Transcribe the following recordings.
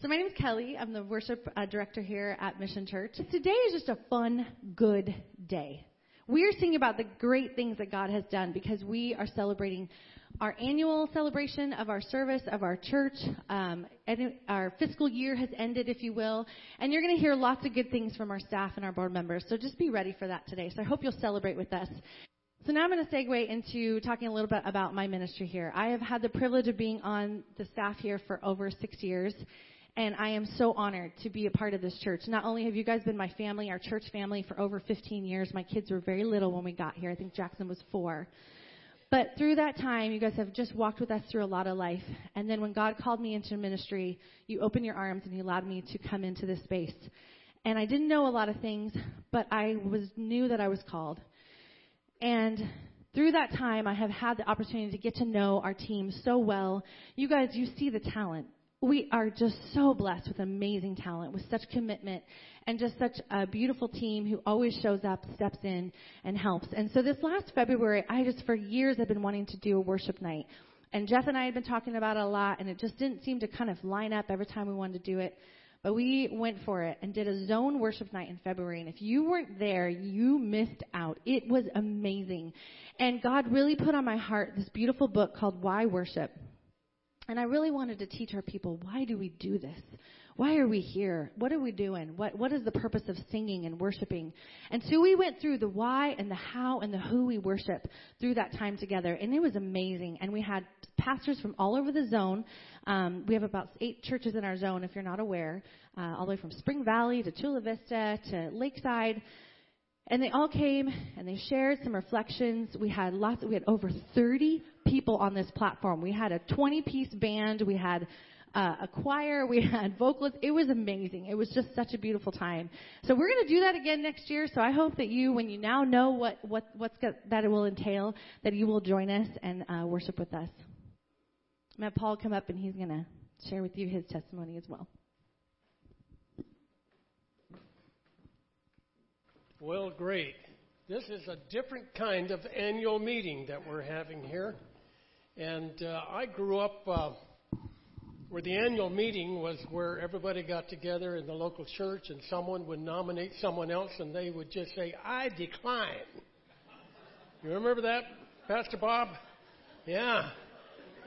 So my name is Kelly. I'm the worship uh, director here at Mission Church. Today is just a fun, good day. We are singing about the great things that God has done because we are celebrating our annual celebration of our service of our church. Um, and our fiscal year has ended, if you will, and you're going to hear lots of good things from our staff and our board members. So just be ready for that today. So I hope you'll celebrate with us. So now I'm going to segue into talking a little bit about my ministry here. I have had the privilege of being on the staff here for over six years, and I am so honored to be a part of this church. Not only have you guys been my family, our church family, for over 15 years. My kids were very little when we got here. I think Jackson was four. But through that time, you guys have just walked with us through a lot of life. And then when God called me into ministry, you opened your arms and you allowed me to come into this space. And I didn't know a lot of things, but I was knew that I was called. And through that time, I have had the opportunity to get to know our team so well. You guys, you see the talent. We are just so blessed with amazing talent, with such commitment, and just such a beautiful team who always shows up, steps in, and helps. And so this last February, I just for years have been wanting to do a worship night. And Jeff and I had been talking about it a lot, and it just didn't seem to kind of line up every time we wanted to do it. But we went for it and did a zone worship night in February. And if you weren't there, you missed out. It was amazing. And God really put on my heart this beautiful book called Why Worship. And I really wanted to teach our people why do we do this? Why are we here? What are we doing? What, what is the purpose of singing and worshiping? And so we went through the why and the how and the who we worship through that time together. And it was amazing. And we had pastors from all over the zone. Um, we have about eight churches in our zone, if you're not aware, uh, all the way from Spring Valley to Chula Vista to Lakeside. And they all came and they shared some reflections. We had lots, we had over 30 people on this platform. We had a 20 piece band. We had uh, a choir. We had vocalists. It was amazing. It was just such a beautiful time. So we're going to do that again next year. So I hope that you, when you now know what what what's got, that it will entail, that you will join us and uh, worship with us. I'm have Paul come up and he's going to share with you his testimony as well. Well, great. This is a different kind of annual meeting that we're having here. And uh, I grew up. Uh, where the annual meeting was where everybody got together in the local church and someone would nominate someone else and they would just say, I decline. You remember that, Pastor Bob? Yeah.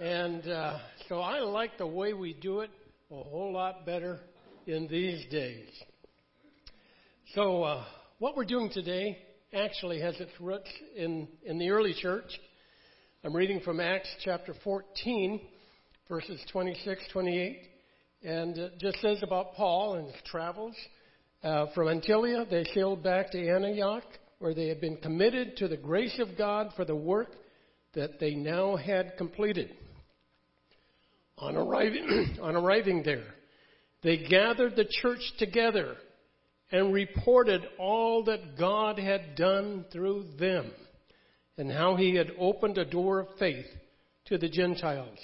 And uh, so I like the way we do it a whole lot better in these days. So uh, what we're doing today actually has its roots in, in the early church. I'm reading from Acts chapter 14 verses 26, 28. And it just says about Paul and his travels. Uh, from Antioch, they sailed back to Antioch, where they had been committed to the grace of God for the work that they now had completed. On arriving, on arriving there, they gathered the church together and reported all that God had done through them and how he had opened a door of faith to the Gentiles.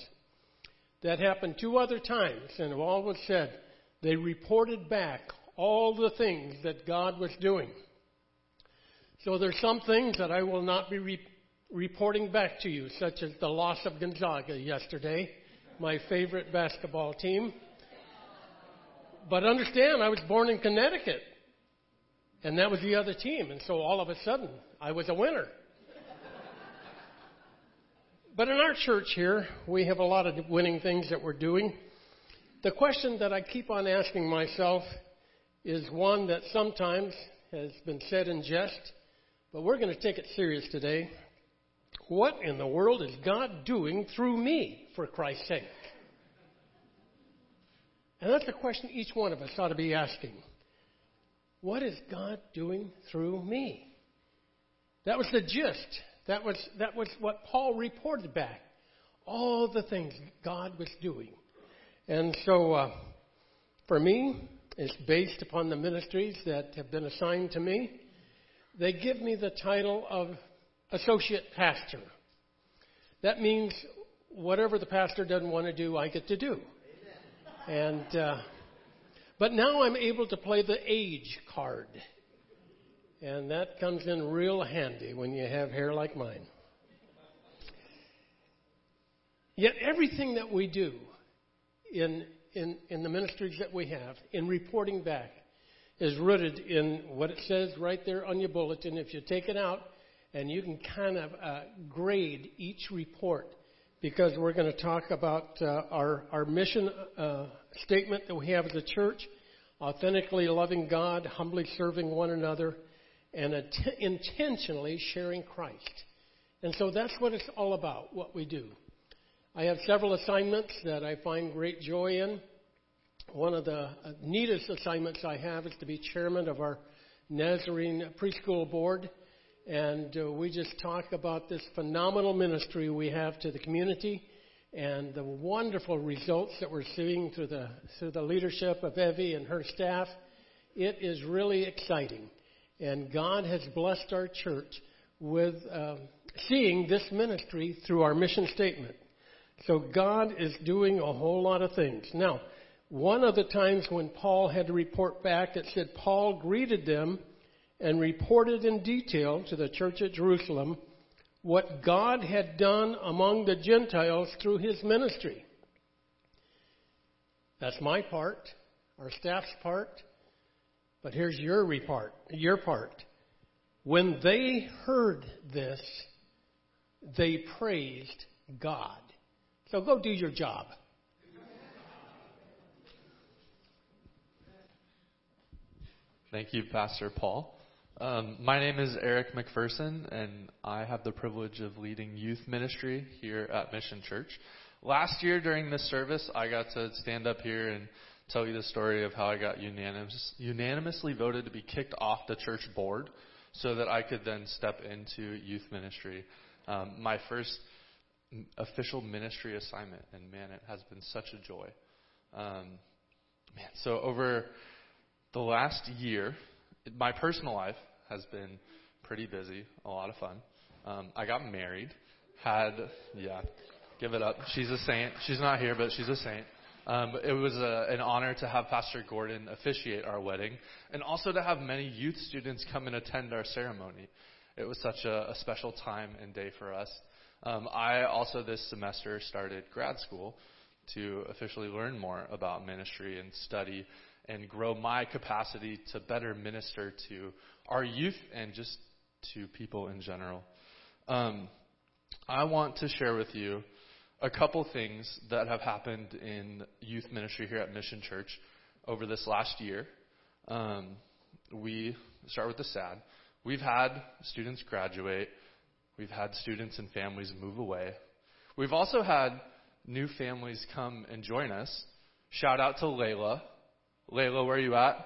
That happened two other times, and all was said. They reported back all the things that God was doing. So there's some things that I will not be re- reporting back to you, such as the loss of Gonzaga yesterday, my favorite basketball team. But understand, I was born in Connecticut, and that was the other team, and so all of a sudden, I was a winner. But in our church here, we have a lot of winning things that we're doing. The question that I keep on asking myself is one that sometimes has been said in jest, but we're going to take it serious today. What in the world is God doing through me, for Christ's sake? And that's a question each one of us ought to be asking. What is God doing through me? That was the gist that was, that was what Paul reported back. All the things God was doing. And so, uh, for me, it's based upon the ministries that have been assigned to me. They give me the title of associate pastor. That means whatever the pastor doesn't want to do, I get to do. And uh, but now I'm able to play the age card. And that comes in real handy when you have hair like mine. Yet everything that we do in in, in the ministries that we have, in reporting back, is rooted in what it says right there on your bulletin. If you take it out, and you can kind of uh, grade each report because we're going to talk about uh, our, our mission uh, statement that we have as a church authentically loving God, humbly serving one another, and att- intentionally sharing Christ. And so that's what it's all about, what we do. I have several assignments that I find great joy in. One of the uh, neatest assignments I have is to be chairman of our Nazarene preschool board. And uh, we just talk about this phenomenal ministry we have to the community and the wonderful results that we're seeing through the, through the leadership of Evie and her staff. It is really exciting. And God has blessed our church with um, seeing this ministry through our mission statement. So God is doing a whole lot of things. Now, one of the times when Paul had to report back, it said Paul greeted them and reported in detail to the church at Jerusalem what God had done among the Gentiles through his ministry. That's my part, our staff's part. But here's your report, your part. When they heard this, they praised God. So go do your job. Thank you, Pastor Paul. Um, my name is Eric McPherson, and I have the privilege of leading youth ministry here at Mission Church. Last year during this service, I got to stand up here and tell you the story of how I got unanimous, unanimously voted to be kicked off the church board so that I could then step into youth ministry. Um, my first official ministry assignment, and man, it has been such a joy. Um, man, so over the last year, my personal life has been pretty busy, a lot of fun. Um, I got married, had yeah, give it up. She's a saint. She's not here, but she's a saint. Um, it was a, an honor to have Pastor Gordon officiate our wedding, and also to have many youth students come and attend our ceremony. It was such a, a special time and day for us. Um, I also this semester started grad school to officially learn more about ministry and study and grow my capacity to better minister to our youth and just to people in general. Um, I want to share with you a couple things that have happened in youth ministry here at Mission Church over this last year. Um, we start with the sad. We've had students graduate. We've had students and families move away. We've also had new families come and join us. Shout out to Layla, Layla, where are you at?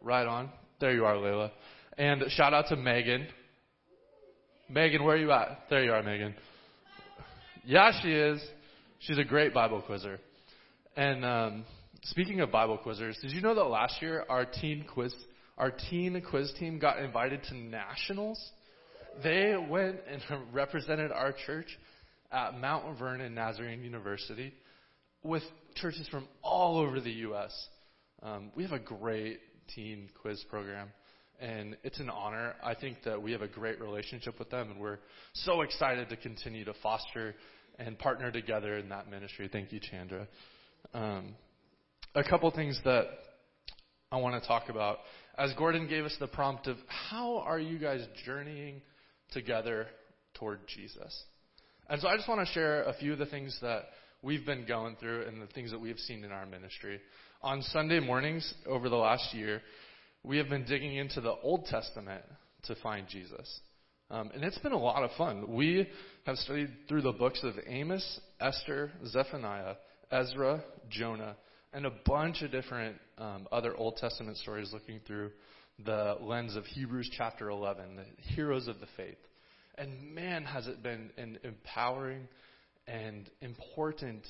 Right on. There you are, Layla. And shout out to Megan. Megan, where are you at? There you are, Megan. Yeah, she is. She's a great Bible quizzer. And um, speaking of Bible quizzers, did you know that last year our teen quiz, our teen quiz team got invited to nationals? They went and represented our church at Mount Vernon Nazarene University with churches from all over the U.S. Um, we have a great teen quiz program, and it's an honor. I think that we have a great relationship with them, and we're so excited to continue to foster and partner together in that ministry. Thank you, Chandra. Um, a couple things that I want to talk about. As Gordon gave us the prompt of how are you guys journeying together toward Jesus? And so I just want to share a few of the things that we've been going through and the things that we've seen in our ministry on Sunday mornings over the last year, we have been digging into the Old Testament to find Jesus. Um, and it's been a lot of fun. We have studied through the books of Amos, Esther, Zephaniah, Ezra, Jonah, and a bunch of different um, other Old Testament stories looking through the lens of Hebrews chapter 11, the heroes of the faith. And man, has it been an empowering and important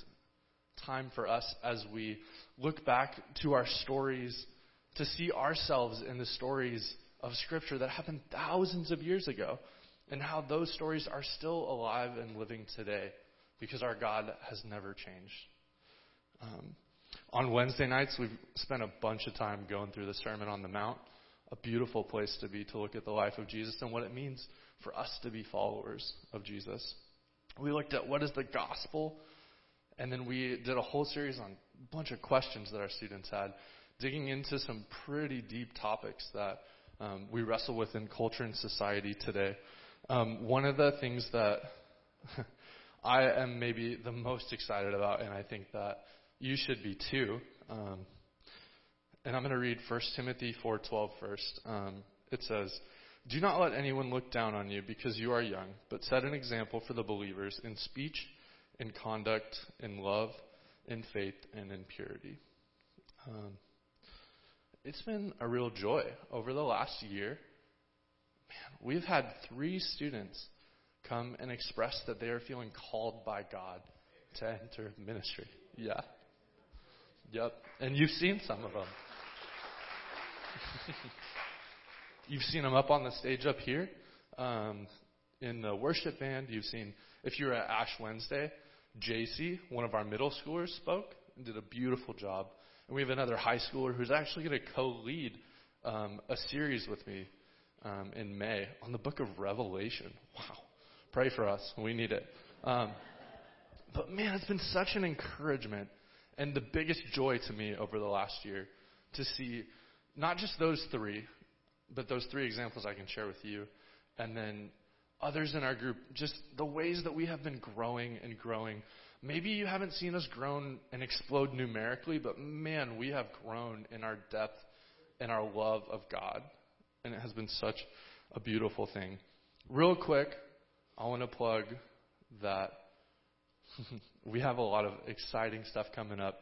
time for us as we look back to our stories to see ourselves in the stories of Scripture that happened thousands of years ago and how those stories are still alive and living today because our God has never changed. Um, on Wednesday nights, we've spent a bunch of time going through the Sermon on the Mount, a beautiful place to be to look at the life of Jesus and what it means for us to be followers of Jesus. We looked at what is the gospel And then we did a whole series on a bunch of questions that our students had, digging into some pretty deep topics that um, we wrestle with in culture and society today. Um, one of the things that I am maybe the most excited about, and I think that you should be too. Um, and I'm going to read 1 Timothy 4:12 first. Um, it says, "Do not let anyone look down on you because you are young, but set an example for the believers in speech, in conduct, in love, in faith, and in purity." Um, it's been a real joy over the last year. Man, we've had three students come and express that they are feeling called by God to enter ministry. Yeah. Yep. And you've seen some of them. you've seen them up on the stage up here um, in the worship band. You've seen, if you were at Ash Wednesday, JC, one of our middle schoolers, spoke and did a beautiful job. And we have another high schooler who's actually going to co lead um, a series with me um, in May on the book of Revelation. Wow. Pray for us. We need it. Um, but man, it's been such an encouragement and the biggest joy to me over the last year to see not just those three, but those three examples I can share with you, and then others in our group, just the ways that we have been growing and growing. Maybe you haven't seen us grow and explode numerically, but man, we have grown in our depth and our love of God. And it has been such a beautiful thing. Real quick, I want to plug that we have a lot of exciting stuff coming up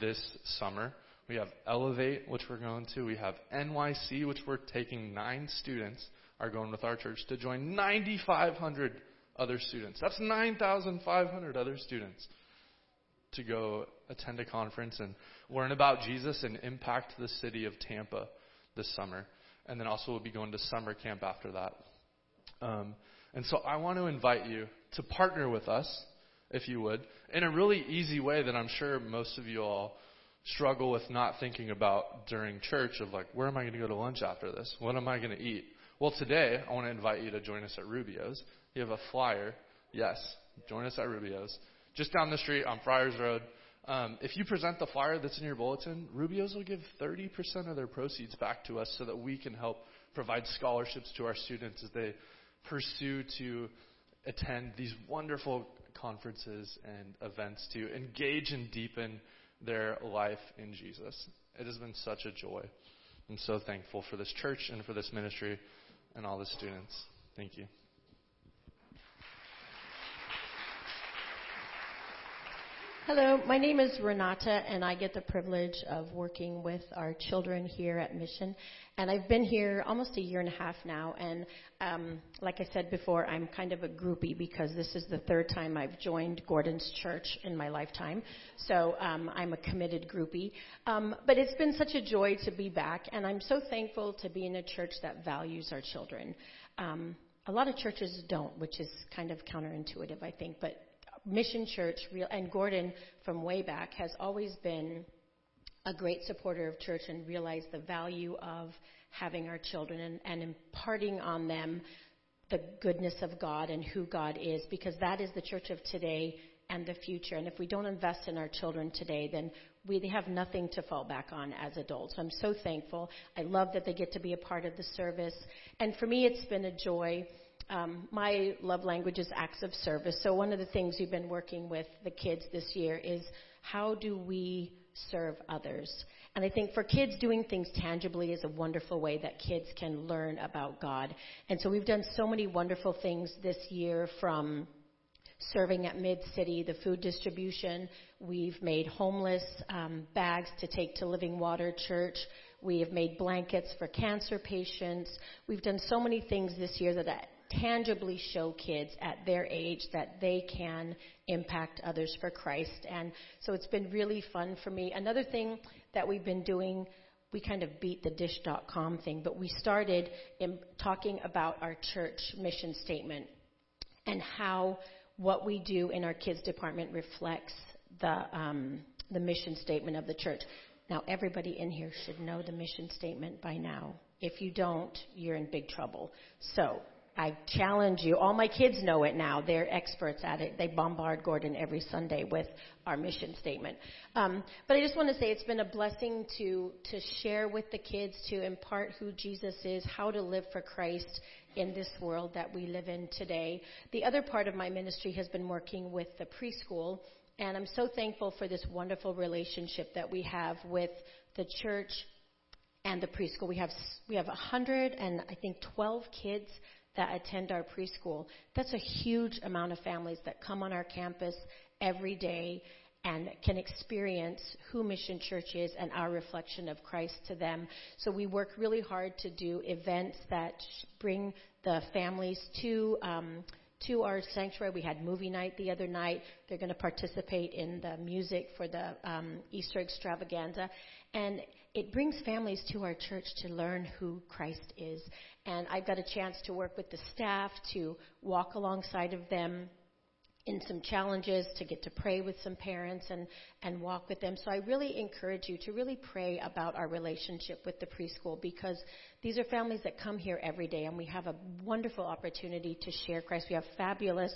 this summer. We have Elevate, which we're going to. We have NYC, which we're taking nine students are going with our church to join 9,500 other students. That's 9,500 other students to go attend a conference and learn about Jesus and impact the city of Tampa this summer. And then also we'll be going to summer camp after that. Um, and so I want to invite you to partner with us, if you would, in a really easy way that I'm sure most of you all struggle with not thinking about during church of like, where am I going to go to lunch after this? What am I going to eat? Well, today I want to invite you to join us at Rubio's. You have a flyer. Yes, join us at Rubio's. Just down the street on Friars Road. Um, if you present the flyer that's in your bulletin, Rubio's will give 30% of their proceeds back to us so that we can help provide scholarships to our students as they pursue to attend these wonderful conferences and events to engage and deepen their life in Jesus. It has been such a joy. I'm so thankful for this church and for this ministry and all the students. Thank you. Hello, my name is Renata, and I get the privilege of working with our children here at Mission. And I've been here almost a year and a half now. And um, like I said before, I'm kind of a groupie because this is the third time I've joined Gordon's church in my lifetime. So um, I'm a committed groupie. Um, but it's been such a joy to be back, and I'm so thankful to be in a church that values our children. Um, a lot of churches don't, which is kind of counterintuitive, I think. But Mission Church, and Gordon from way back, has always been a great supporter of church and realized the value of having our children and, and imparting on them the goodness of God and who God is, because that is the church of today and the future. And if we don't invest in our children today, then we have nothing to fall back on as adults. I'm so thankful. I love that they get to be a part of the service. And for me, it's been a joy um, my love language is acts of service. So one of the things we've been working with the kids this year is how do we serve others? And I think for kids, doing things tangibly is a wonderful way that kids can learn about God. And so we've done so many wonderful things this year from serving at Mid City, the food distribution. We've made homeless um, bags to take to Living Water Church. We have made blankets for cancer patients. We've done so many things this year that tangibly show kids at their age that they can impact others for Christ. And so it's been really fun for me. Another thing that we've been doing, we kind of beat the dish.com thing, but we started in talking about our church mission statement and how what we do in our kids department reflects the um, the mission statement of the church. Now, everybody in here should know the mission statement by now. If you don't, you're in big trouble. So, I challenge you. All my kids know it now. They're experts at it. They bombard Gordon every Sunday with our mission statement. Um, but I just want to say it's been a blessing to to share with the kids, to impart who Jesus is, how to live for Christ in this world that we live in today. The other part of my ministry has been working with the preschool, and I'm so thankful for this wonderful relationship that we have with the church and the preschool. We have we have 100 and I think 12 kids that attend our preschool. That's a huge amount of families that come on our campus every day and can experience who Mission Church is and our reflection of Christ to them. So we work really hard to do events that bring the families to um, to our sanctuary. We had movie night the other night. They're going to participate in the music for the um, Easter extravaganza, and it brings families to our church to learn who Christ is. And I've got a chance to work with the staff to walk alongside of them in some challenges, to get to pray with some parents and, and walk with them. So I really encourage you to really pray about our relationship with the preschool because these are families that come here every day and we have a wonderful opportunity to share Christ. We have fabulous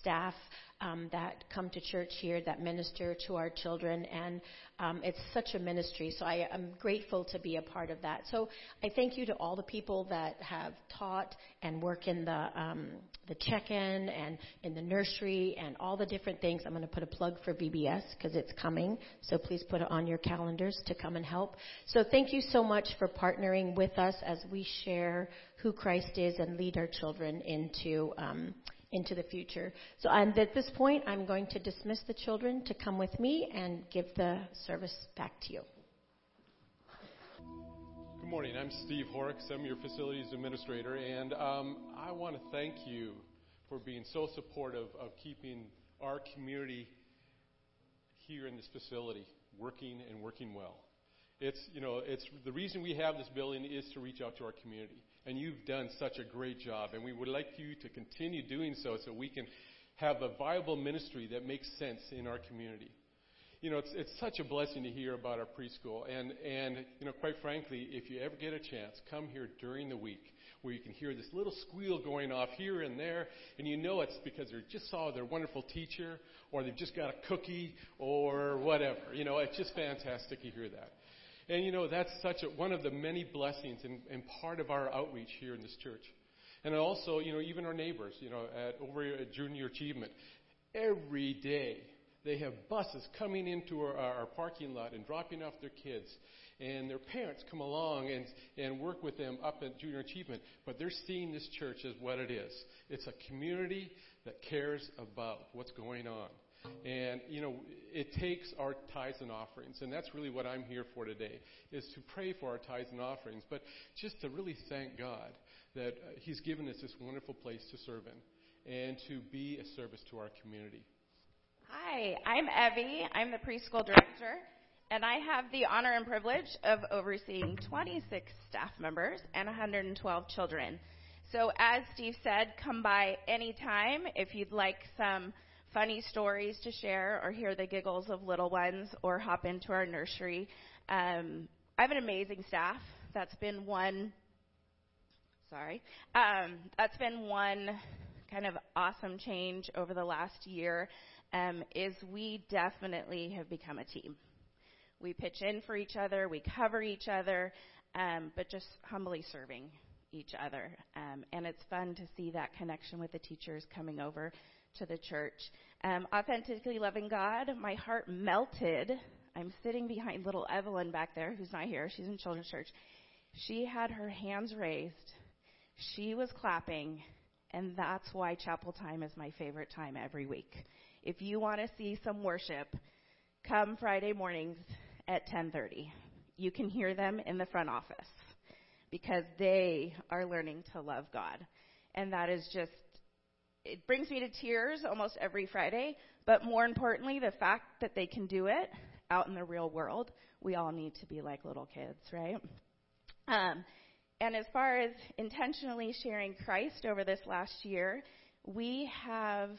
staff um, that come to church here that minister to our children, and um, it's such a ministry. So I am grateful to be a part of that. So I thank you to all the people that have taught and work in the um, the check-in and in the nursery and all the different things. I'm going to put a plug for VBS because it's coming. So please put it on your calendars to come and help. So thank you so much for partnering with us as we share who Christ is and lead our children into um, into the future. So and at this point, I'm going to dismiss the children to come with me and give the service back to you. Good morning. I'm Steve Horrocks. I'm your facilities administrator, and um, I want to thank you for being so supportive of keeping our community here in this facility working and working well. It's, you know, it's the reason we have this building is to reach out to our community. And you've done such a great job. And we would like you to continue doing so so we can have a viable ministry that makes sense in our community. You know, it's, it's such a blessing to hear about our preschool. And, and, you know, quite frankly, if you ever get a chance, come here during the week where you can hear this little squeal going off here and there, and you know it's because they just saw their wonderful teacher, or they've just got a cookie, or whatever. You know, it's just fantastic to hear that. And you know, that's such a, one of the many blessings and, and part of our outreach here in this church. And also, you know, even our neighbors, you know, at over at Junior Achievement, every day they have buses coming into our, our parking lot and dropping off their kids. And their parents come along and, and work with them up at Junior Achievement. But they're seeing this church as what it is. It's a community that cares about what's going on. And, you know, it takes our tithes and offerings, and that's really what I'm here for today, is to pray for our tithes and offerings, but just to really thank God that uh, He's given us this wonderful place to serve in and to be a service to our community. Hi, I'm Evie. I'm the preschool director, and I have the honor and privilege of overseeing 26 staff members and 112 children. So, as Steve said, come by anytime if you'd like some funny stories to share or hear the giggles of little ones or hop into our nursery. Um, I have an amazing staff. That's been one, sorry, um, that's been one kind of awesome change over the last year um, is we definitely have become a team. We pitch in for each other, we cover each other, um, but just humbly serving each other. Um, and it's fun to see that connection with the teachers coming over to the church. Um, authentically loving God, my heart melted. I'm sitting behind little Evelyn back there, who's not here. She's in children's church. She had her hands raised. She was clapping, and that's why chapel time is my favorite time every week. If you want to see some worship, come Friday mornings at 10:30. You can hear them in the front office because they are learning to love God. And that is just it brings me to tears almost every Friday, but more importantly, the fact that they can do it out in the real world. We all need to be like little kids, right? Um, and as far as intentionally sharing Christ over this last year, we have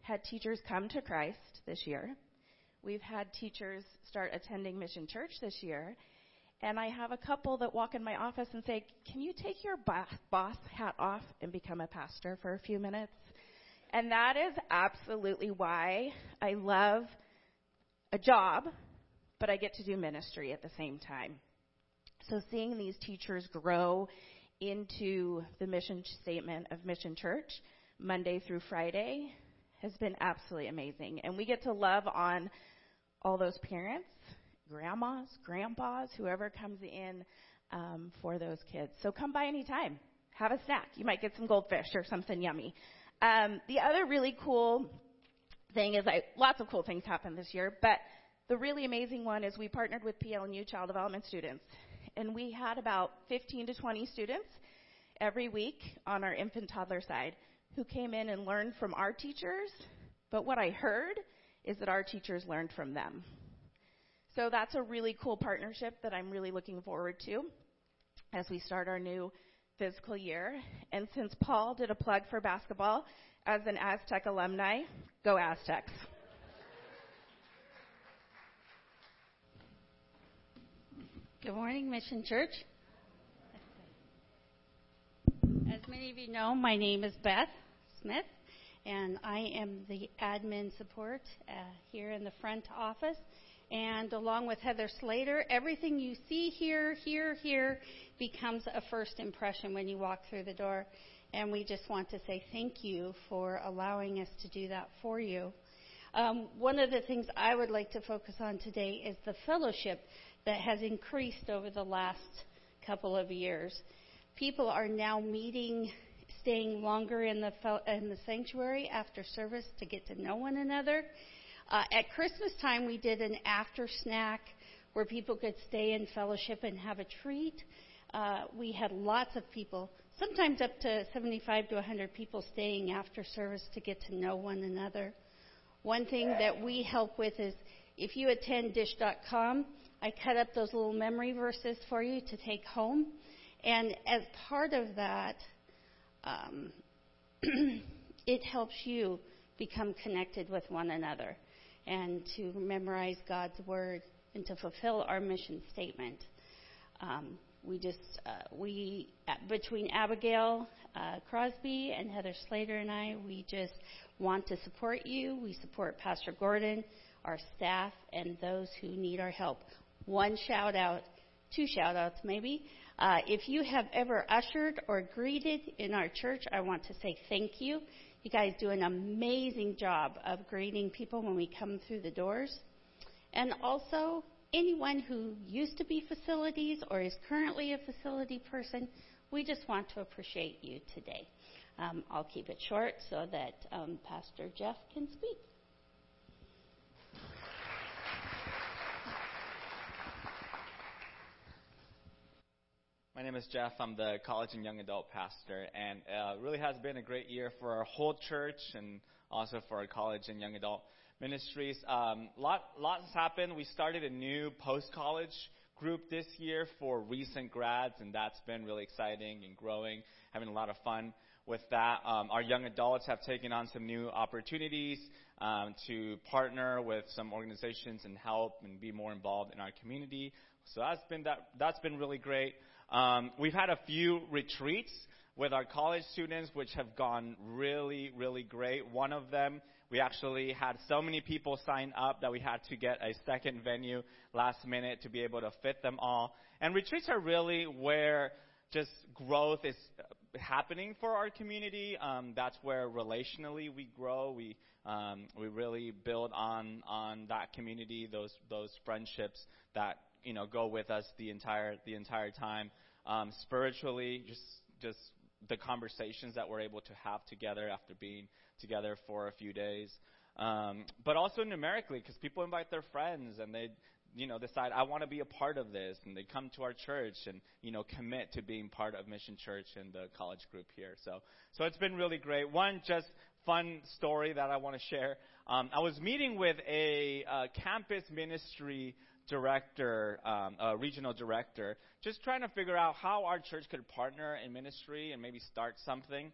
had teachers come to Christ this year. We've had teachers start attending Mission Church this year. And I have a couple that walk in my office and say, Can you take your boss hat off and become a pastor for a few minutes? And that is absolutely why I love a job, but I get to do ministry at the same time. So seeing these teachers grow into the mission statement of Mission Church Monday through Friday has been absolutely amazing. And we get to love on all those parents, grandmas, grandpas, whoever comes in um, for those kids. So come by anytime. Have a snack. You might get some goldfish or something yummy. Um, the other really cool thing is I, lots of cool things happened this year, but the really amazing one is we partnered with PLNU Child Development students. And we had about 15 to 20 students every week on our infant toddler side who came in and learned from our teachers. But what I heard is that our teachers learned from them. So that's a really cool partnership that I'm really looking forward to as we start our new fiscal year. And since Paul did a plug for basketball as an Aztec alumni, go Aztecs. Good morning, Mission Church. As many of you know, my name is Beth Smith, and I am the admin support uh, here in the front office. And along with Heather Slater, everything you see here, here, here becomes a first impression when you walk through the door. And we just want to say thank you for allowing us to do that for you. Um, one of the things I would like to focus on today is the fellowship that has increased over the last couple of years. People are now meeting, staying longer in the in the sanctuary after service to get to know one another. Uh, at Christmas time, we did an after snack where people could stay in fellowship and have a treat. Uh, we had lots of people, sometimes up to 75 to 100 people staying after service to get to know one another. One thing that we help with is if you attend dish.com, I cut up those little memory verses for you to take home. And as part of that, um, it helps you become connected with one another and to memorize God's word and to fulfill our mission statement. Um, we just uh, we between Abigail uh, Crosby and Heather Slater and I, we just want to support you. We support Pastor Gordon, our staff, and those who need our help one shout out, two shout outs maybe. Uh, if you have ever ushered or greeted in our church, I want to say thank you. You guys do an amazing job of greeting people when we come through the doors. And also, anyone who used to be facilities or is currently a facility person, we just want to appreciate you today. Um, I'll keep it short so that um, Pastor Jeff can speak. My name is Jeff. I'm the college and young adult pastor, and uh, really has been a great year for our whole church and also for our college and young adult ministries. Um, lot, lots happened. We started a new post-college group this year for recent grads, and that's been really exciting and growing. Having a lot of fun with that. Um, our young adults have taken on some new opportunities um, to partner with some organizations and help and be more involved in our community. So that's been that. That's been really great. Um, we've had a few retreats with our college students, which have gone really, really great. One of them, we actually had so many people sign up that we had to get a second venue last minute to be able to fit them all. And retreats are really where just growth is happening for our community. Um, that's where relationally we grow. We um, we really build on on that community, those those friendships that you know go with us the entire the entire time. Um, spiritually, just just the conversations that we're able to have together after being together for a few days. Um, but also numerically, because people invite their friends and they, you know, decide I want to be a part of this, and they come to our church and you know commit to being part of Mission Church and the college group here. So, so it's been really great. One just fun story that I want to share. Um, I was meeting with a uh, campus ministry director, um, a regional director, just trying to figure out how our church could partner in ministry and maybe start something.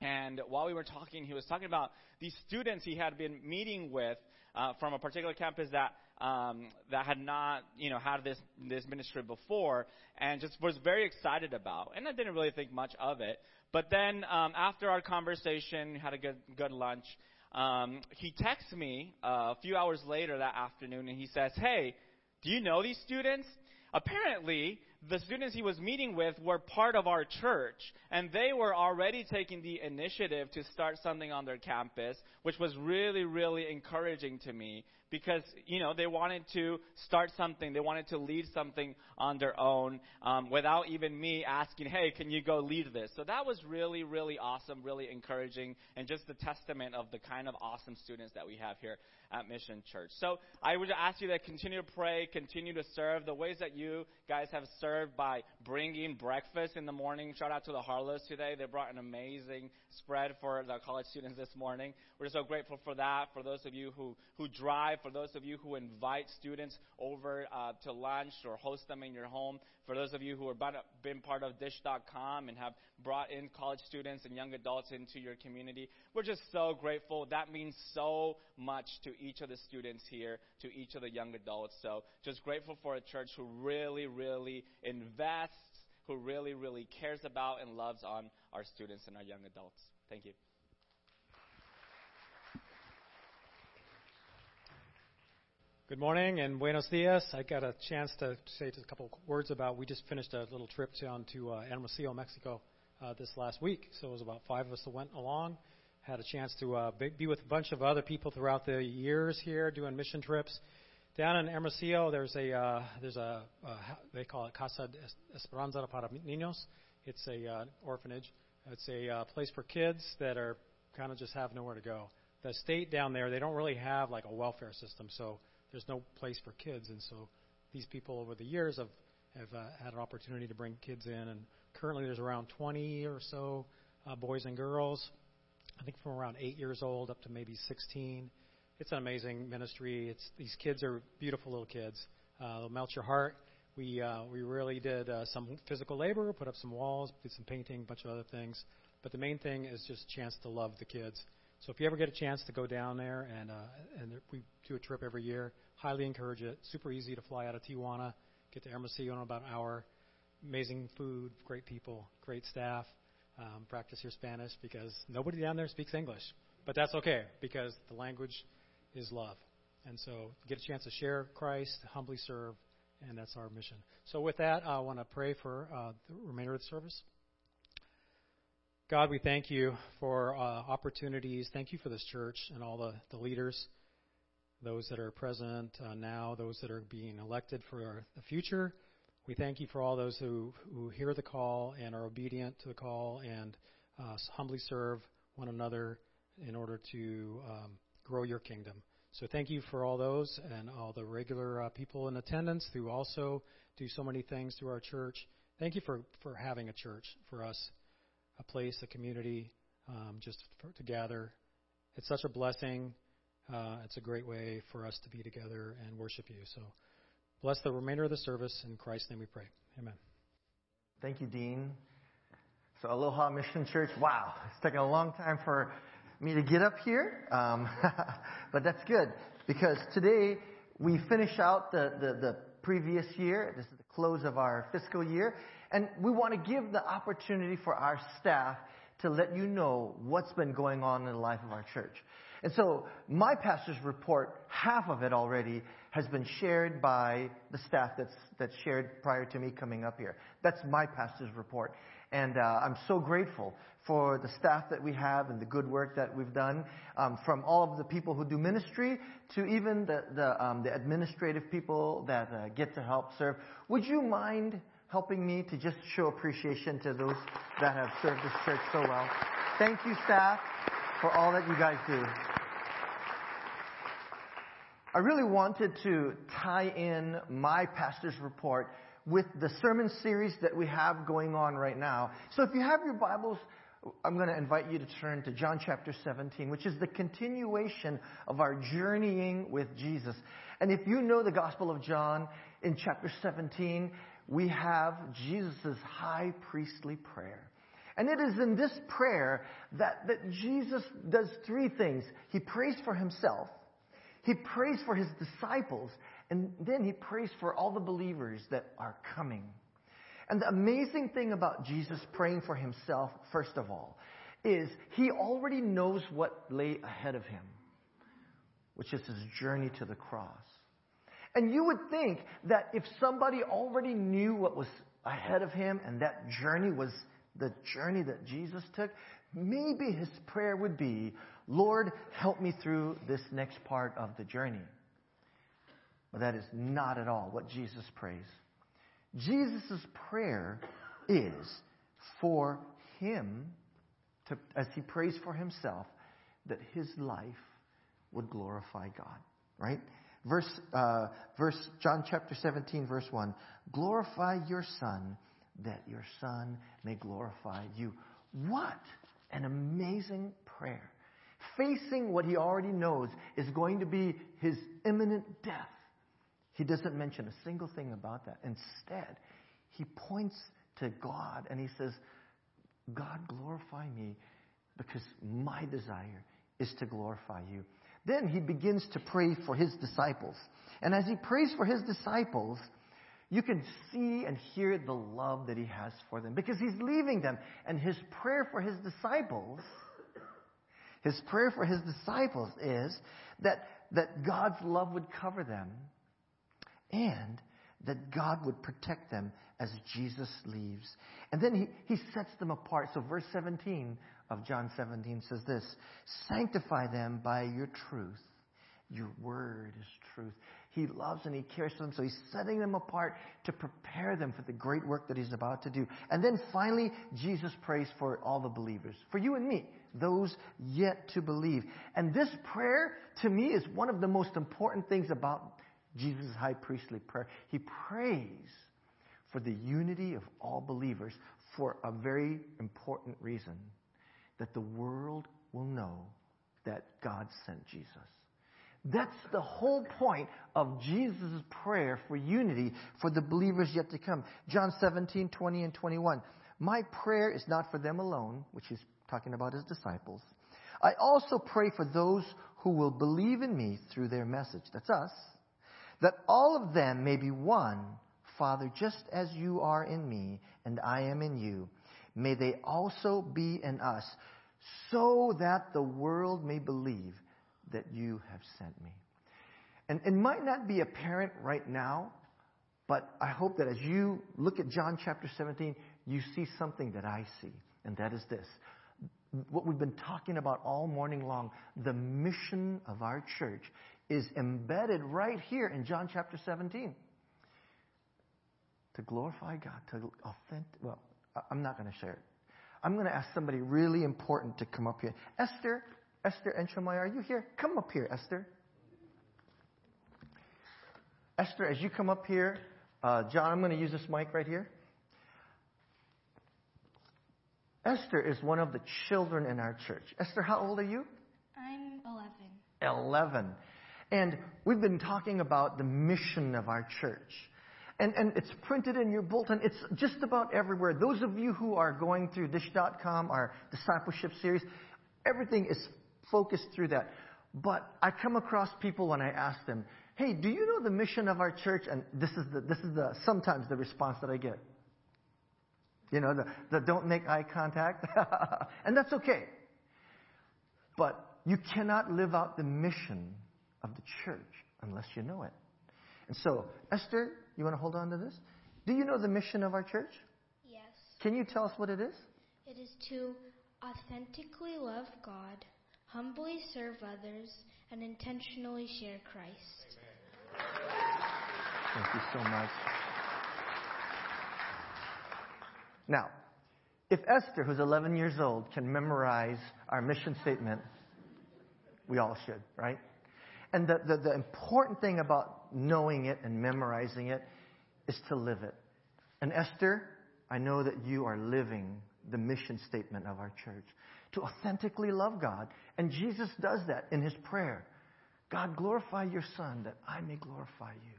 And while we were talking, he was talking about these students he had been meeting with uh, from a particular campus that um, that had not, you know, had this this ministry before, and just was very excited about. And I didn't really think much of it. But then um, after our conversation, had a good good lunch. Um, he texts me uh, a few hours later that afternoon, and he says, "Hey, do you know these students?" Apparently, the students he was meeting with were part of our church, and they were already taking the initiative to start something on their campus, which was really, really encouraging to me because you know they wanted to start something, they wanted to lead something on their own um, without even me asking, "Hey, can you go lead this?" So that was really, really awesome, really encouraging, and just the testament of the kind of awesome students that we have here at Mission Church. So I would ask you to continue to pray, continue to serve. The ways that you guys have served by bringing breakfast in the morning. Shout out to the Harlows today; they brought an amazing spread for the college students this morning. We're so grateful for that. For those of you who who drive for those of you who invite students over uh, to lunch or host them in your home, for those of you who have been part of Dish.com and have brought in college students and young adults into your community, we're just so grateful. That means so much to each of the students here, to each of the young adults. So just grateful for a church who really, really invests, who really, really cares about and loves on our students and our young adults. Thank you. Good morning and buenos dias. I got a chance to say just a couple words about. We just finished a little trip down to uh, Hermosillo, Mexico, uh, this last week. So it was about five of us that went along. Had a chance to uh, be with a bunch of other people throughout the years here doing mission trips. Down in Hermosillo, there's a uh, there's a uh, they call it Casa Esperanza para Niños. It's a uh, orphanage. It's a uh, place for kids that are kind of just have nowhere to go. The state down there, they don't really have like a welfare system, so there's no place for kids, and so these people over the years have have uh, had an opportunity to bring kids in, and currently there's around 20 or so uh, boys and girls. I think from around eight years old up to maybe 16. It's an amazing ministry. It's these kids are beautiful little kids. Uh, they'll melt your heart. We uh, we really did uh, some physical labor, put up some walls, did some painting, a bunch of other things. But the main thing is just a chance to love the kids. So if you ever get a chance to go down there, and uh, and we do a trip every year, highly encourage it. Super easy to fly out of Tijuana, get to Hermosillo in about an hour. Amazing food, great people, great staff. Um, practice your Spanish because nobody down there speaks English, but that's okay because the language is love. And so get a chance to share Christ, humbly serve, and that's our mission. So with that, I want to pray for uh, the remainder of the service. God, we thank you for uh, opportunities. Thank you for this church and all the, the leaders, those that are present uh, now, those that are being elected for our, the future. We thank you for all those who, who hear the call and are obedient to the call and uh, humbly serve one another in order to um, grow your kingdom. So thank you for all those and all the regular uh, people in attendance who also do so many things through our church. Thank you for, for having a church for us a place, a community, um, just for, to gather. It's such a blessing. Uh, it's a great way for us to be together and worship you. So bless the remainder of the service. In Christ's name we pray. Amen. Thank you, Dean. So, Aloha Mission Church. Wow, it's taken a long time for me to get up here, um, but that's good because today we finish out the, the, the previous year. This is the close of our fiscal year, and we want to give the opportunity for our staff to let you know what's been going on in the life of our church. And so my pastor's report, half of it already has been shared by the staff that's, that's shared prior to me coming up here. That's my pastor's report. And uh, I'm so grateful for the staff that we have and the good work that we've done, um, from all of the people who do ministry to even the, the, um, the administrative people that uh, get to help serve. Would you mind helping me to just show appreciation to those that have served this church so well. Thank you, staff, for all that you guys do. I really wanted to tie in my pastor's report with the sermon series that we have going on right now. So if you have your Bibles, I'm going to invite you to turn to John chapter 17, which is the continuation of our journeying with Jesus. And if you know the Gospel of John in chapter 17, we have Jesus' high priestly prayer. And it is in this prayer that, that Jesus does three things. He prays for himself, he prays for his disciples, And then he prays for all the believers that are coming. And the amazing thing about Jesus praying for himself, first of all, is he already knows what lay ahead of him, which is his journey to the cross. And you would think that if somebody already knew what was ahead of him and that journey was the journey that Jesus took, maybe his prayer would be, Lord, help me through this next part of the journey. But that is not at all what Jesus prays. Jesus' prayer is for him to, as he prays for himself, that his life would glorify God. Right? Verse, uh, verse John chapter 17, verse 1. Glorify your Son, that your Son may glorify you. What an amazing prayer. Facing what he already knows is going to be his imminent death. He doesn't mention a single thing about that. Instead, he points to God and he says, God, glorify me because my desire is to glorify you. Then he begins to pray for his disciples. And as he prays for his disciples, you can see and hear the love that he has for them because he's leaving them. And his prayer for his disciples, his prayer for his disciples is that, that God's love would cover them and that God would protect them as Jesus leaves. And then he, he sets them apart. So verse 17 of John 17 says this Sanctify them by your truth. Your word is truth. He loves and he cares for them, so he's setting them apart to prepare them for the great work that he's about to do. And then finally, Jesus prays for all the believers, for you and me, those yet to believe. And this prayer, to me, is one of the most important things about Jesus' high priestly prayer. He prays for the unity of all believers for a very important reason that the world will know that God sent Jesus. That's the whole point of Jesus' prayer for unity for the believers yet to come. John 17, 20 and 21. My prayer is not for them alone, which he's talking about his disciples. I also pray for those who will believe in me through their message. That's us. That all of them may be one, Father, just as you are in me and I am in you may they also be in us, so that the world may believe that you have sent me. And it might not be apparent right now, but I hope that as you look at John chapter 17, you see something that I see, and that is this. What we've been talking about all morning long, the mission of our church is embedded right here in John chapter 17. To glorify God, to authentic, well, I'm not going to share it. I'm going to ask somebody really important to come up here. Esther, Esther Enchomai, are you here? Come up here, Esther. Esther, as you come up here, uh, John, I'm going to use this mic right here. Esther is one of the children in our church. Esther, how old are you? I'm 11. 11. And we've been talking about the mission of our church. And, and it's printed in your bulletin. It's just about everywhere. Those of you who are going through Dish.com, our discipleship series, everything is focused through that. But I come across people when I ask them, hey, do you know the mission of our church? And this is the, this is the, sometimes the response that I get. You know, the, the don't make eye contact. and that's okay. But you cannot live out the mission of the church unless you know it. And so, Esther, you want to hold on to this? Do you know the mission of our church? Yes. Can you tell us what it is? It is to authentically love God, humbly serve others, and intentionally share Christ. Thank you so much. Now, if Esther, who's 11 years old, can memorize our mission statement, we all should, right? And the, the, the important thing about knowing it and memorizing it is to live it. And Esther, I know that you are living the mission statement of our church to authentically love God. And Jesus does that in his prayer. God, glorify your Son that I may glorify you.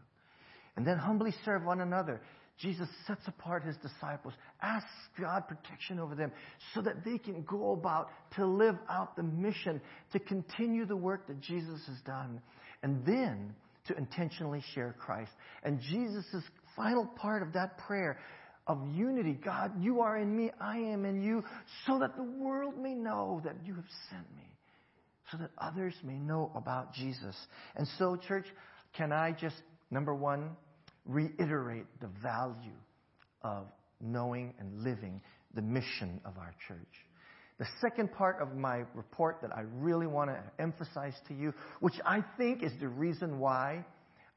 And then humbly serve one another. Jesus sets apart his disciples, asks God protection over them so that they can go about to live out the mission, to continue the work that Jesus has done. And then to intentionally share Christ. And Jesus' final part of that prayer of unity God, you are in me, I am in you, so that the world may know that you have sent me, so that others may know about Jesus. And so, church, can I just, number one, reiterate the value of knowing and living the mission of our church? The second part of my report that I really want to emphasize to you, which I think is the reason why,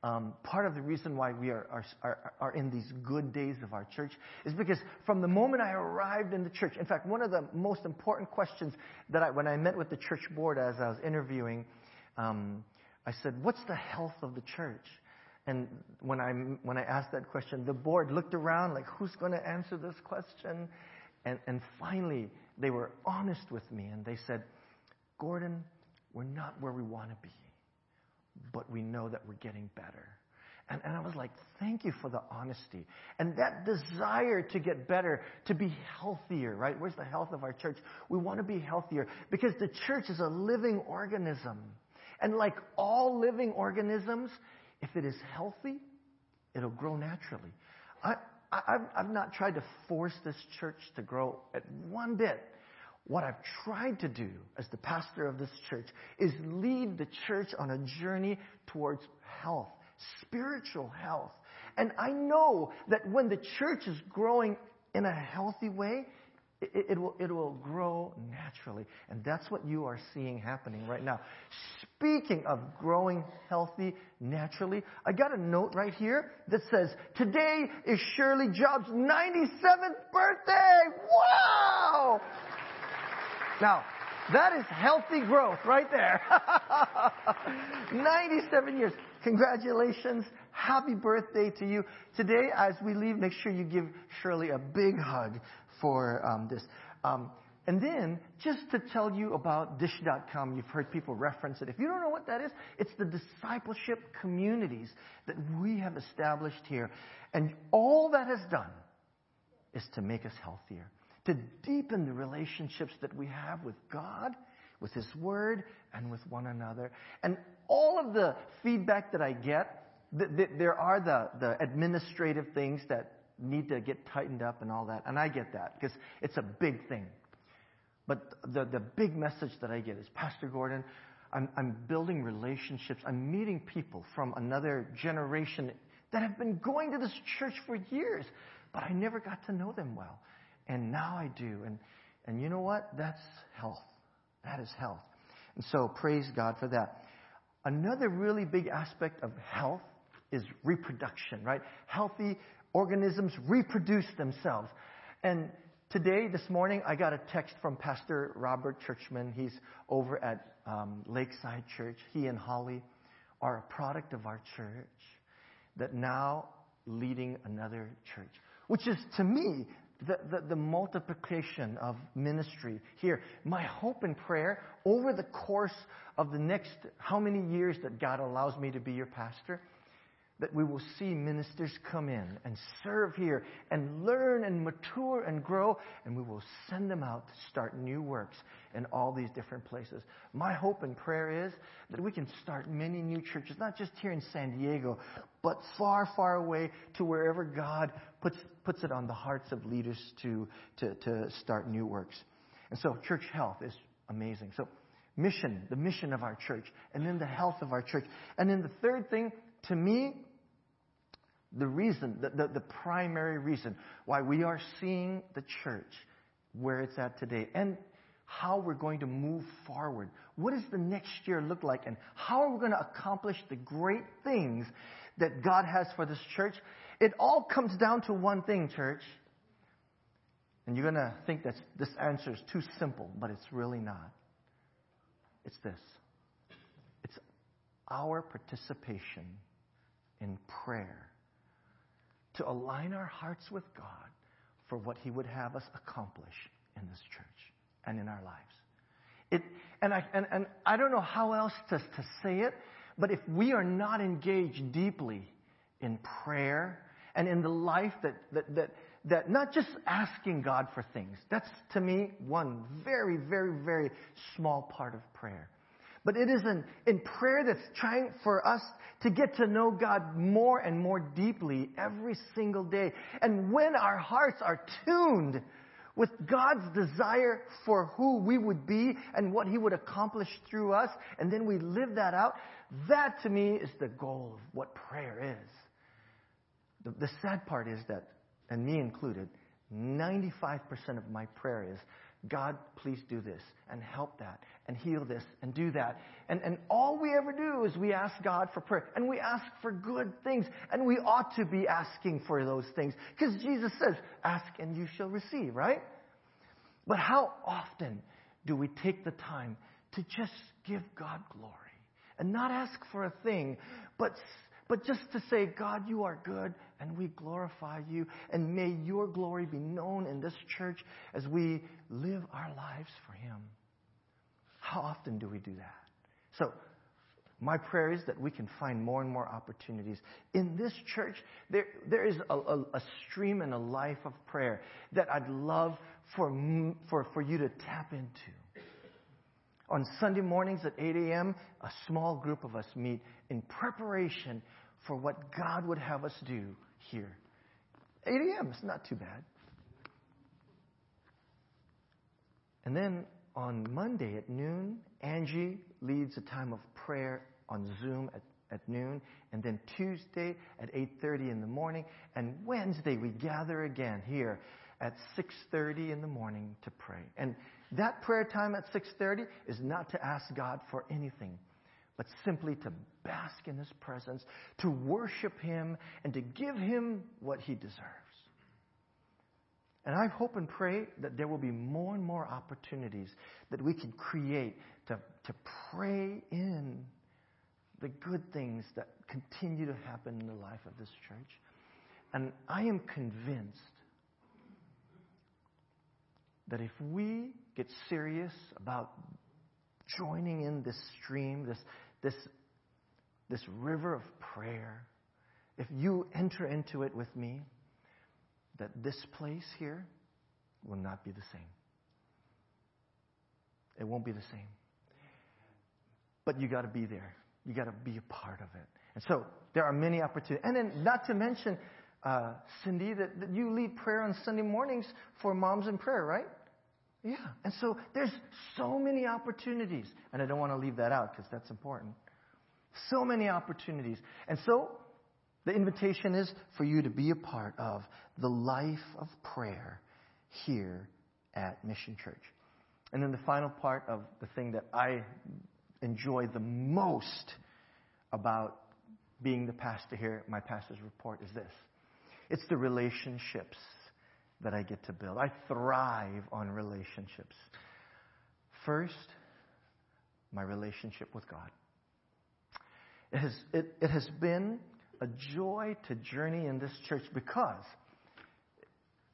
um, part of the reason why we are, are, are in these good days of our church, is because from the moment I arrived in the church, in fact, one of the most important questions that I, when I met with the church board as I was interviewing, um, I said, What's the health of the church? And when I, when I asked that question, the board looked around like, Who's going to answer this question? And, and finally, they were honest with me and they said, Gordon, we're not where we want to be, but we know that we're getting better. And, and I was like, thank you for the honesty. And that desire to get better, to be healthier, right? Where's the health of our church? We want to be healthier because the church is a living organism. And like all living organisms, if it is healthy, it'll grow naturally. I, I've, I've not tried to force this church to grow at one bit. What I've tried to do as the pastor of this church is lead the church on a journey towards health, spiritual health. And I know that when the church is growing in a healthy way, it, it, will, it will grow naturally. And that's what you are seeing happening right now. Speaking of growing healthy naturally, I got a note right here that says, Today is Shirley Jobs' 97th birthday! Wow! Now, that is healthy growth right there. 97 years. Congratulations. Happy birthday to you. Today, as we leave, make sure you give Shirley a big hug for um, this. Um, and then, just to tell you about Dish.com, you've heard people reference it. If you don't know what that is, it's the discipleship communities that we have established here. And all that has done is to make us healthier, to deepen the relationships that we have with God, with His Word, and with one another. And all of the feedback that I get, there are the, the administrative things that need to get tightened up and all that. And I get that because it's a big thing. But the, the big message that I get is Pastor Gordon, I'm, I'm building relationships. I'm meeting people from another generation that have been going to this church for years, but I never got to know them well. And now I do. And, and you know what? That's health. That is health. And so praise God for that. Another really big aspect of health is reproduction, right? Healthy organisms reproduce themselves. And today, this morning, I got a text from Pastor Robert Churchman. He's over at um, Lakeside Church. He and Holly are a product of our church that now leading another church, which is to me the, the, the, multiplication of ministry here. My hope and prayer over the course of the next how many years that God allows me to be your pastor that we will see ministers come in and serve here and learn and mature and grow, and we will send them out to start new works in all these different places. My hope and prayer is that we can start many new churches, not just here in San Diego, but far, far away to wherever God puts, puts it on the hearts of leaders to, to, to start new works. And so, church health is amazing. So, mission, the mission of our church, and then the health of our church. And then the third thing, to me, the reason, the, the, the, primary reason why we are seeing the church where it's at today and how we're going to move forward. What does the next year look like? And how are we going to accomplish the great things that God has for this church? It all comes down to one thing, church. And you're going to think that this answer is too simple, but it's really not. It's this it's our participation in prayer to align our hearts with God for what He would have us accomplish in this church and in our lives. It, and, I, and, and I don't know how else to, to say it, but if we are not engaged deeply in prayer and in the life that, that, that, that not just asking God for things, that's to me one very, very, very small part of prayer. But it is in, in prayer that's trying for us to get to know God more and more deeply every single day. And when our hearts are tuned with God's desire for who we would be and what He would accomplish through us, and then we live that out, that to me is the goal of what prayer is. The, the sad part is that, and me included, 95% of my prayer is God, please do this and help that and heal this and do that. And, and all we ever do is we ask God for prayer and we ask for good things and we ought to be asking for those things because Jesus says, ask and you shall receive, right? But how often do we take the time to just give God glory and not ask for a thing, but but just to say, God, you are good, and we glorify you, and may your glory be known in this church as we live our lives for Him. How often do we do that? So, my prayer is that we can find more and more opportunities. In this church, there, there is a, a, a stream and a life of prayer that I'd love for, for, for you to tap into. On Sunday mornings at 8 a.m., a small group of us meet in preparation for what God would have us do here. 8 a.m. is not too bad. And then on Monday at noon, Angie leads a time of prayer on Zoom at, at noon, and then Tuesday at 8:30 in the morning, and Wednesday we gather again here at 6:30 in the morning to pray. And that prayer time at 6:30 is not to ask God for anything, but simply to bask in his presence, to worship him and to give him what he deserves. And I hope and pray that there will be more and more opportunities that we can create to, to pray in the good things that continue to happen in the life of this church. And I am convinced that if we get serious about joining in this stream, this, this, this river of prayer, if you enter into it with me, that this place here will not be the same. It won't be the same. But you got to be there. You got to be a part of it. And so there are many opportunities. And then, not to mention, uh, Cindy, that, that you lead prayer on Sunday mornings for moms in prayer, right? Yeah. And so there's so many opportunities. And I don't want to leave that out because that's important. So many opportunities. And so the invitation is for you to be a part of the life of prayer here at Mission Church. And then the final part of the thing that I enjoy the most about being the pastor here, my pastor's report, is this it's the relationships that I get to build. I thrive on relationships. First, my relationship with God. It has, it, it has been a joy to journey in this church because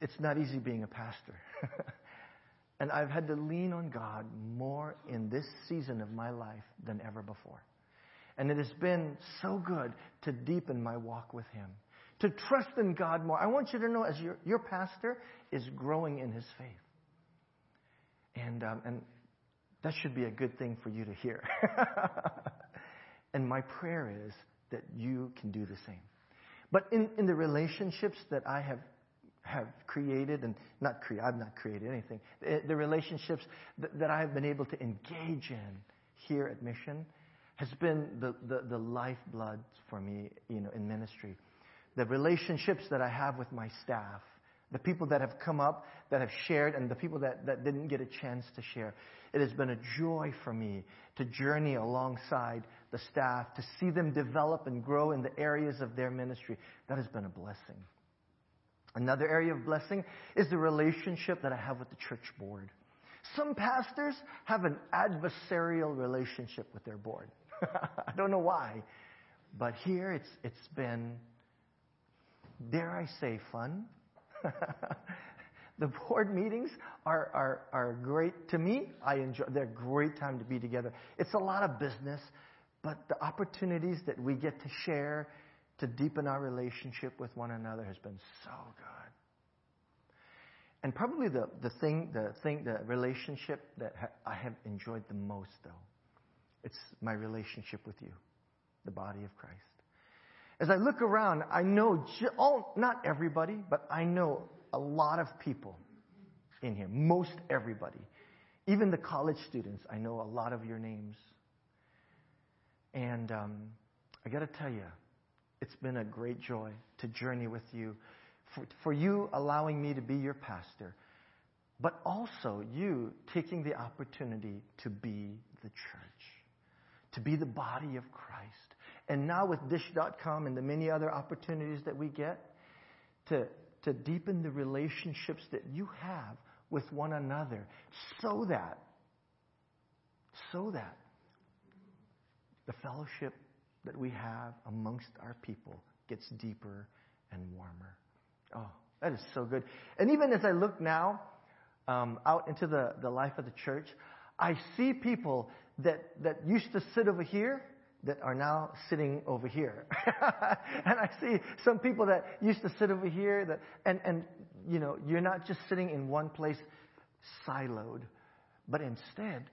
it's not easy being a pastor. and I've had to lean on God more in this season of my life than ever before. And it has been so good to deepen my walk with Him to trust in God more. I want you to know, as your, your pastor is growing in his faith. And, um, and that should be a good thing for you to hear. and my prayer is that you can do the same. But in, in the relationships that I have have created and not create I've not created anything. The, relationships that, that I have been able to engage in here at Mission has been the, the, the lifeblood for me, you know, in ministry the relationships that I have with my staff, the people that have come up, that have shared, and the people that, that didn't get a chance to share. It has been a joy for me to journey alongside the staff, to see them develop and grow in the areas of their ministry. That has been a blessing. Another area of blessing is the relationship that I have with the church board. Some pastors have an adversarial relationship with their board. I don't know why, but here it's, it's been dare I say, fun. the board meetings are, are, are great to me. I enjoy, they're a great time to be together. It's a lot of business, but the opportunities that we get to share to deepen our relationship with one another has been so good. And probably the, the thing, the thing, the relationship that ha- I have enjoyed the most, though, It's my relationship with you, the body of Christ. As I look around, I know, all, not everybody, but I know a lot of people in here. Most everybody. Even the college students, I know a lot of your names. And um, I got to tell you, it's been a great joy to journey with you, for, for you allowing me to be your pastor, but also you taking the opportunity to be the church, to be the body of Christ. And now with Dish.com and the many other opportunities that we get, to, to deepen the relationships that you have with one another so that, so that the fellowship that we have amongst our people gets deeper and warmer. Oh, that is so good. And even as I look now um, out into the, the life of the church, I see people that, that used to sit over here that are now sitting over here. and I see some people that used to sit over here that, and, and, you know, you're not just sitting in one place siloed, but instead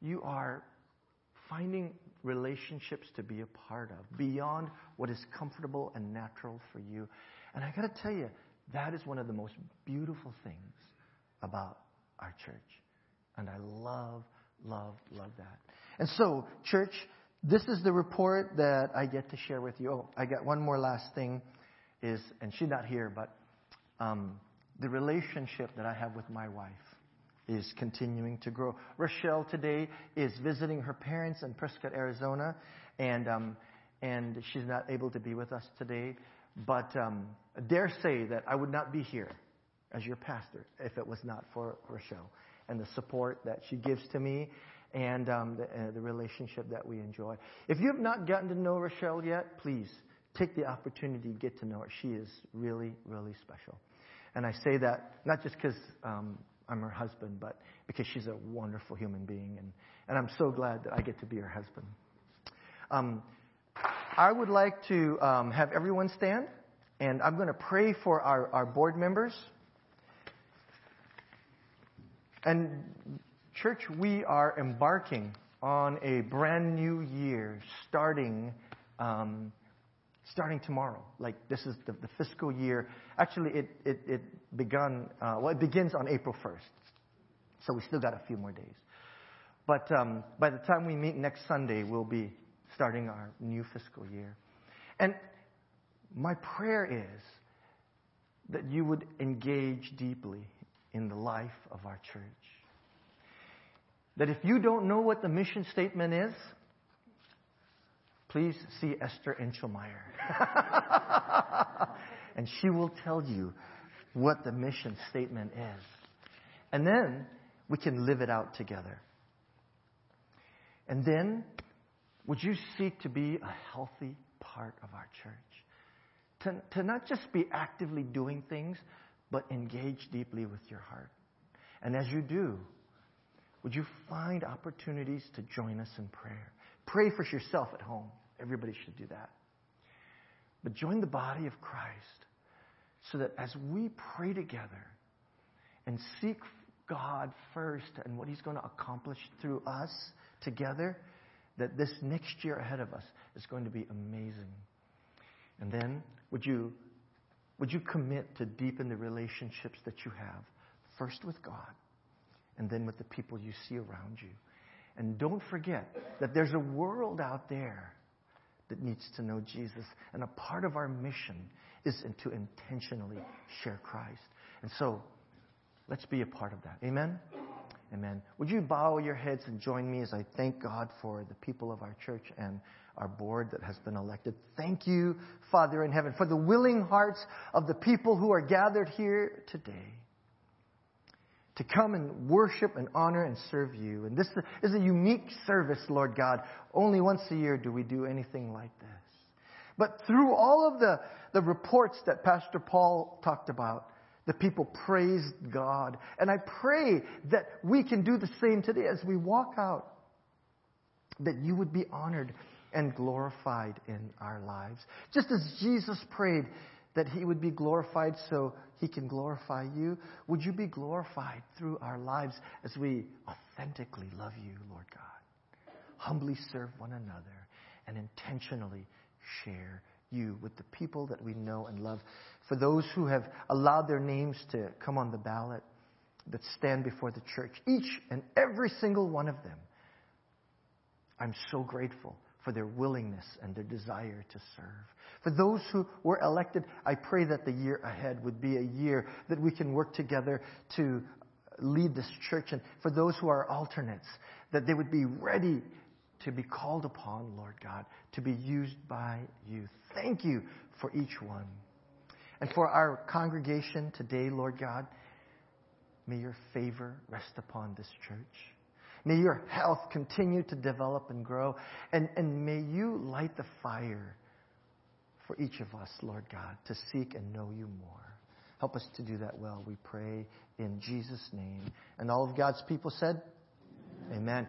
you are finding relationships to be a part of beyond what is comfortable and natural for you. And I got to tell you, that is one of the most beautiful things about our church. And I love, love, love that. And so, church, this is the report that I get to share with you. Oh, I got one more last thing is, and she's not here, but um, the relationship that I have with my wife is continuing to grow. Rochelle today is visiting her parents in Prescott, Arizona, and um, and she's not able to be with us today. But um, I dare say that I would not be here as your pastor if it was not for Rochelle and the support that she gives to me and um, the, uh, the relationship that we enjoy. If you have not gotten to know Rochelle yet, please take the opportunity to get to know her. She is really, really special. And I say that not just because um, I'm her husband, but because she's a wonderful human being. And, and I'm so glad that I get to be her husband. Um, I would like to um, have everyone stand, and I'm going to pray for our, our board members. And Church, we are embarking on a brand new year starting um, starting tomorrow. Like this is the, the fiscal year. Actually, it it, it begun. Uh, well, it begins on April 1st, so we still got a few more days. But um, by the time we meet next Sunday, we'll be starting our new fiscal year. And my prayer is that you would engage deeply in the life of our church that if you don't know what the mission statement is, please see Esther Engelmeyer. and she will tell you what the mission statement is. And then we can live it out together. And then, would you seek to be a healthy part of our church? To, to not just be actively doing things, but engage deeply with your heart. And as you do, would you find opportunities to join us in prayer? Pray for yourself at home. Everybody should do that. But join the body of Christ so that as we pray together and seek God first and what He's going to accomplish through us together, that this next year ahead of us is going to be amazing. And then, would you, would you commit to deepen the relationships that you have, first with God and then with the people you see around you. And don't forget that there's a world out there that needs to know Jesus. And a part of our mission is to intentionally share Christ. And so, let's be a part of that. Amen? Amen. Would you bow your heads and join me as I thank God for the people of our church and our board that has been elected. Thank you, Father in heaven, for the willing hearts of the people who are gathered here today to come and worship and honor and serve you. And this is a unique service, Lord God. Only once a year do we do anything like this. But through all of the, the reports that Pastor Paul talked about, the people praised God. And I pray that we can do the same today as we walk out, that you would be honored and glorified in our lives. Just as Jesus prayed that he would be glorified so he can glorify you. Would you be glorified through our lives as we authentically love you, Lord God? humbly serve one another, and intentionally share you with the people that we know and love. For those who have allowed their names to come on the ballot that stand before the church, each and every single one of them, I'm so grateful for their willingness and their desire to serve. For those who were elected, I pray that the year ahead would be a year that we can work together to lead this church. And for those who are alternates, that they would be ready to be called upon, Lord God, to be used by you. Thank you for each one. And for our congregation today, Lord God, may your favor rest upon this church. May your health continue to develop and grow. And, and may you light the fire for each of us, Lord God, to seek and know you more. Help us to do that well, we pray in Jesus' name. And all of God's people said, Amen.